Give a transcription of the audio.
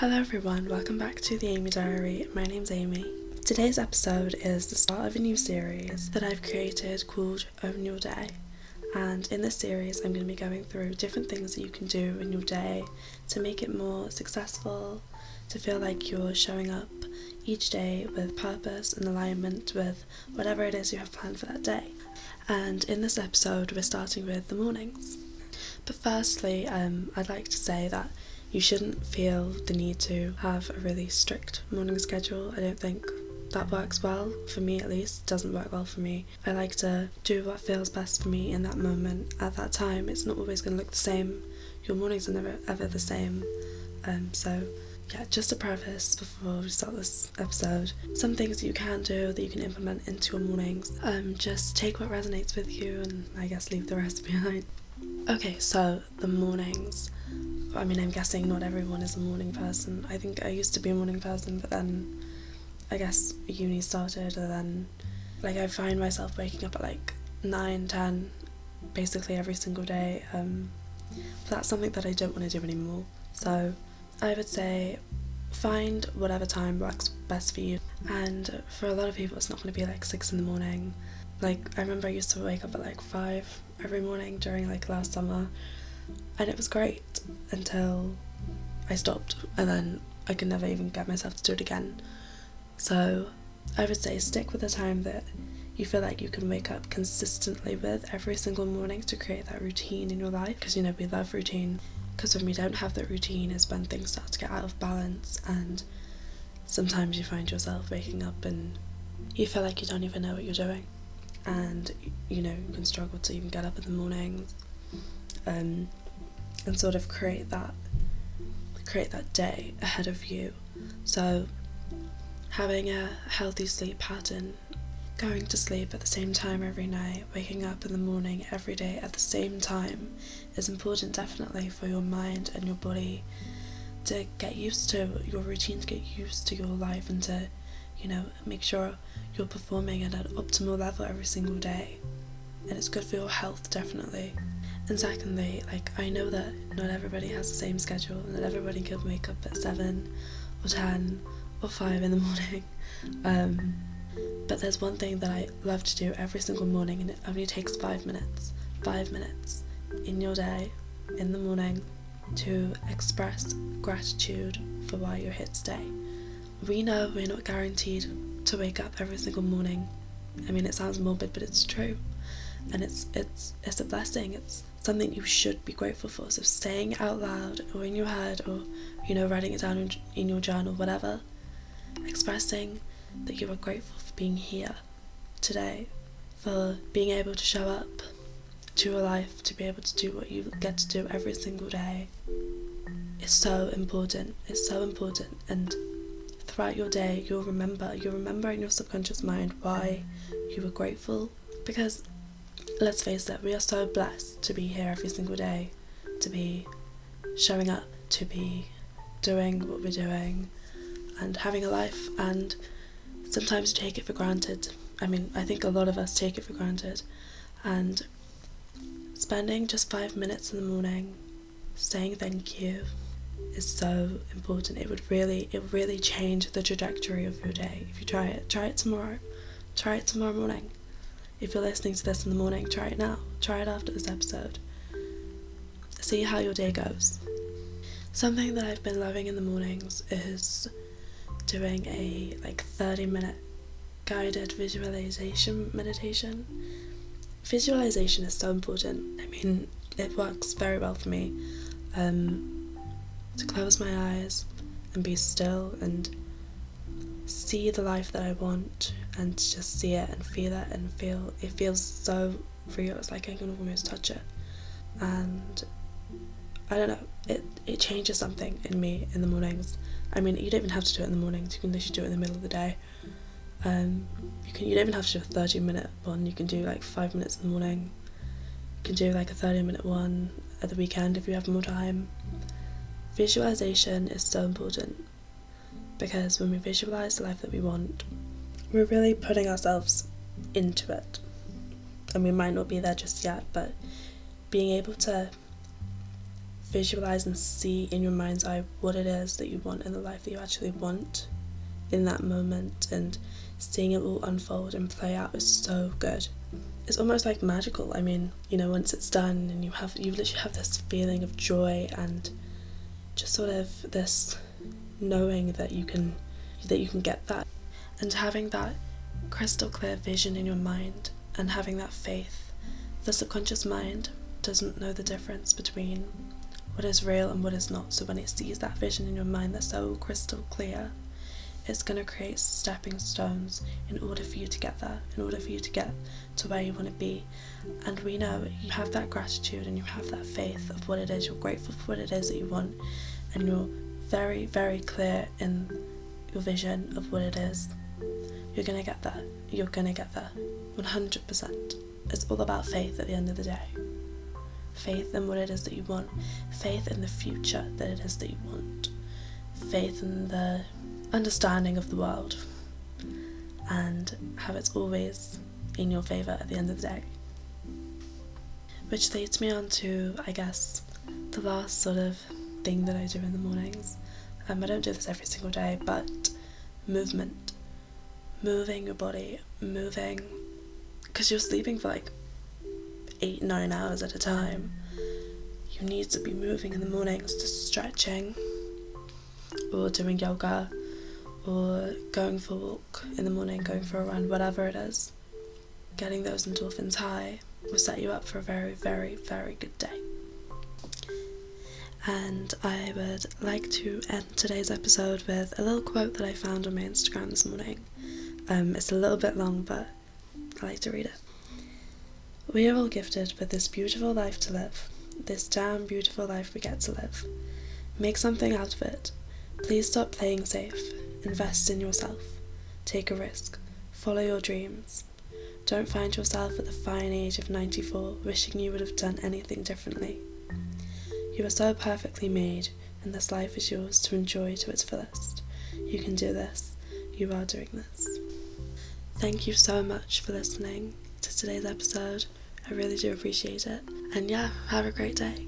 Hello everyone, welcome back to the Amy Diary. My name's Amy. Today's episode is the start of a new series that I've created called Own Your Day. And in this series, I'm going to be going through different things that you can do in your day to make it more successful, to feel like you're showing up each day with purpose and alignment with whatever it is you have planned for that day. And in this episode, we're starting with the mornings. But firstly, um, I'd like to say that you shouldn't feel the need to have a really strict morning schedule. I don't think that works well for me at least. It doesn't work well for me. I like to do what feels best for me in that moment. At that time it's not always going to look the same. Your mornings are never ever the same. Um, so yeah just a preface before we start this episode. Some things you can do that you can implement into your mornings. Um, just take what resonates with you and i guess leave the rest behind. Okay so the mornings I mean, I'm guessing not everyone is a morning person. I think I used to be a morning person, but then I guess uni started, and then like I find myself waking up at like 9, 10, basically every single day. Um, that's something that I don't want to do anymore. So I would say find whatever time works best for you. And for a lot of people, it's not going to be like 6 in the morning. Like, I remember I used to wake up at like 5 every morning during like last summer, and it was great until I stopped, and then I could never even get myself to do it again. So I would say stick with a time that you feel like you can wake up consistently with every single morning to create that routine in your life because you know we love routine. Because when we don't have that routine is when things start to get out of balance and sometimes you find yourself waking up and you feel like you don't even know what you're doing. And you know you can struggle to even get up in the mornings um, and sort of create that create that day ahead of you so having a healthy sleep pattern, going to sleep at the same time every night, waking up in the morning every day at the same time is important definitely for your mind and your body to get used to your routine, to get used to your life and to, you know, make sure you're performing at an optimal level every single day. And it's good for your health definitely. And secondly, like I know that not everybody has the same schedule, and that everybody can wake up at seven or ten or five in the morning. Um, but there's one thing that I love to do every single morning, and it only takes five minutes. Five minutes in your day, in the morning, to express gratitude for why you're here today. We know we're not guaranteed to wake up every single morning. I mean, it sounds morbid, but it's true, and it's it's it's a blessing. It's something you should be grateful for. So saying it out loud or in your head or you know writing it down in, your journal, whatever expressing that you are grateful for being here today, for being able to show up to your life, to be able to do what you get to do every single day is so important. It's so important. And throughout your day, you'll remember, you'll remember in your subconscious mind why you were grateful. Because let's face it, we are so blessed to be here every single day, to be showing up, to be doing what we're doing, and having a life and sometimes you take it for granted. I mean, I think a lot of us take it for granted and spending just 5 minutes in the morning saying thank you is so important. It would really it would really change the trajectory of your day if you try it. Try it tomorrow. Try it tomorrow morning. If you're listening to this in the morning, try it now. Try it after this episode. See how your day goes. Something that I've been loving in the mornings is doing a like 30 minute guided visualization meditation. Visualization is so important. I mean, it works very well for me. Um, to close my eyes and be still and see the life that I want and just see it and feel it and feel it feels so real. It's like I can almost touch it. And I don't know, it, it changes something in me in the mornings. I mean, you don't even have to do it in the mornings. You can literally do it in the middle of the day. Um, you can. You don't even have to do a thirty minute one. You can do like five minutes in the morning. You can do like a thirty minute one at the weekend if you have more time. Visualization is so important because when we visualize the life that we want, we're really putting ourselves into it. And we might not be there just yet, but being able to visualize and see in your mind's eye what it is that you want in the life that you actually want in that moment and seeing it all unfold and play out is so good. It's almost like magical. I mean, you know, once it's done and you have you literally have this feeling of joy and just sort of this knowing that you can that you can get that and having that crystal clear vision in your mind and having that faith. The subconscious mind doesn't know the difference between what is real and what is not. So when it sees that vision in your mind that's so crystal clear, it's going to create stepping stones in order for you to get there, in order for you to get to where you want to be. And we know you have that gratitude and you have that faith of what it is, you're grateful for what it is that you want, and you're very, very clear in your vision of what it is. You're going to get there. You're going to get there. 100%. It's all about faith at the end of the day. Faith in what it is that you want, faith in the future that it is that you want, faith in the understanding of the world and how it's always in your favour at the end of the day. Which leads me on to, I guess, the last sort of thing that I do in the mornings. Um, I don't do this every single day, but movement. Moving your body, moving. Because you're sleeping for like eight, nine hours at a time. You need to be moving in the mornings, just stretching or doing yoga or going for a walk in the morning, going for a run, whatever it is, getting those endorphins high will set you up for a very, very, very good day. And I would like to end today's episode with a little quote that I found on my Instagram this morning. Um, it's a little bit long, but I like to read it. We are all gifted with this beautiful life to live, this damn beautiful life we get to live. Make something out of it. Please stop playing safe Invest in yourself. Take a risk. Follow your dreams. Don't find yourself at the fine age of 94 wishing you would have done anything differently. You are so perfectly made, and this life is yours to enjoy to its fullest. You can do this. You are doing this. Thank you so much for listening to today's episode. I really do appreciate it. And yeah, have a great day.